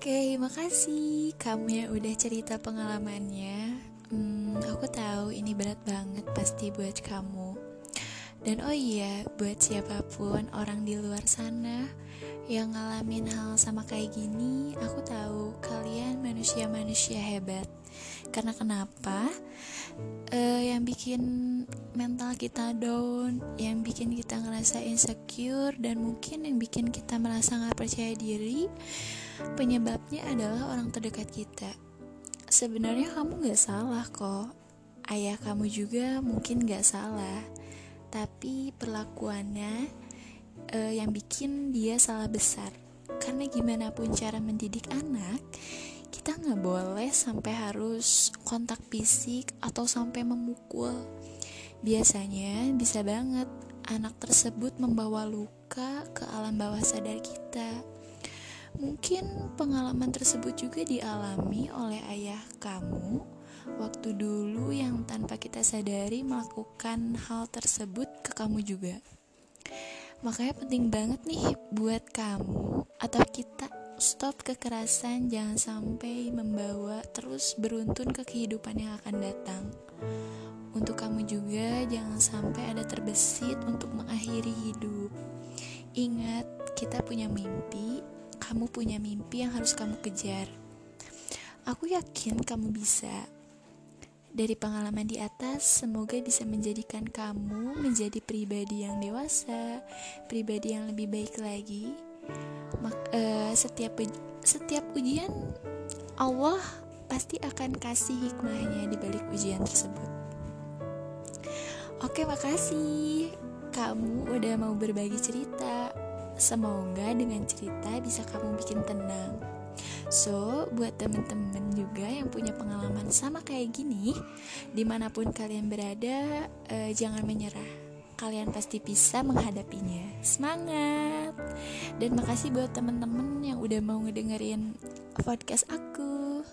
Oke, makasih kamu yang udah cerita pengalamannya. Hmm, aku tahu ini berat banget pasti buat kamu. Dan oh iya, buat siapa pun orang di luar sana yang ngalamin hal sama kayak gini, aku tahu kalian manusia-manusia hebat. Karena kenapa? Uh, yang bikin mental kita down, yang bikin kita ngerasa insecure, dan mungkin yang bikin kita merasa nggak percaya diri, penyebabnya adalah orang terdekat kita. Sebenarnya kamu gak salah kok. Ayah kamu juga mungkin gak salah. Tapi perlakuannya uh, yang bikin dia salah besar. Karena gimana pun cara mendidik anak, kita nggak boleh sampai harus kontak fisik atau sampai memukul. Biasanya bisa banget anak tersebut membawa luka ke alam bawah sadar kita. Mungkin pengalaman tersebut juga dialami oleh ayah kamu waktu dulu yang tanpa kita sadari melakukan hal tersebut ke kamu juga. Makanya penting banget nih buat kamu atau kita stop kekerasan jangan sampai membawa terus beruntun ke kehidupan yang akan datang. Untuk kamu juga jangan sampai ada terbesit untuk mengakhiri hidup. Ingat, kita punya mimpi, kamu punya mimpi yang harus kamu kejar. Aku yakin kamu bisa. Dari pengalaman di atas, semoga bisa menjadikan kamu menjadi pribadi yang dewasa, pribadi yang lebih baik lagi. Mak, uh, setiap setiap ujian Allah pasti akan kasih hikmahnya di balik ujian tersebut. Oke, makasih. Kamu udah mau berbagi cerita. Semoga dengan cerita bisa kamu bikin tenang. So, buat temen-temen juga yang punya pengalaman sama kayak gini, di mana pun kalian berada, eh, jangan menyerah. Kalian pasti bisa menghadapinya. Semangat! Dan makasih buat temen-temen yang udah mau ngedengerin podcast aku.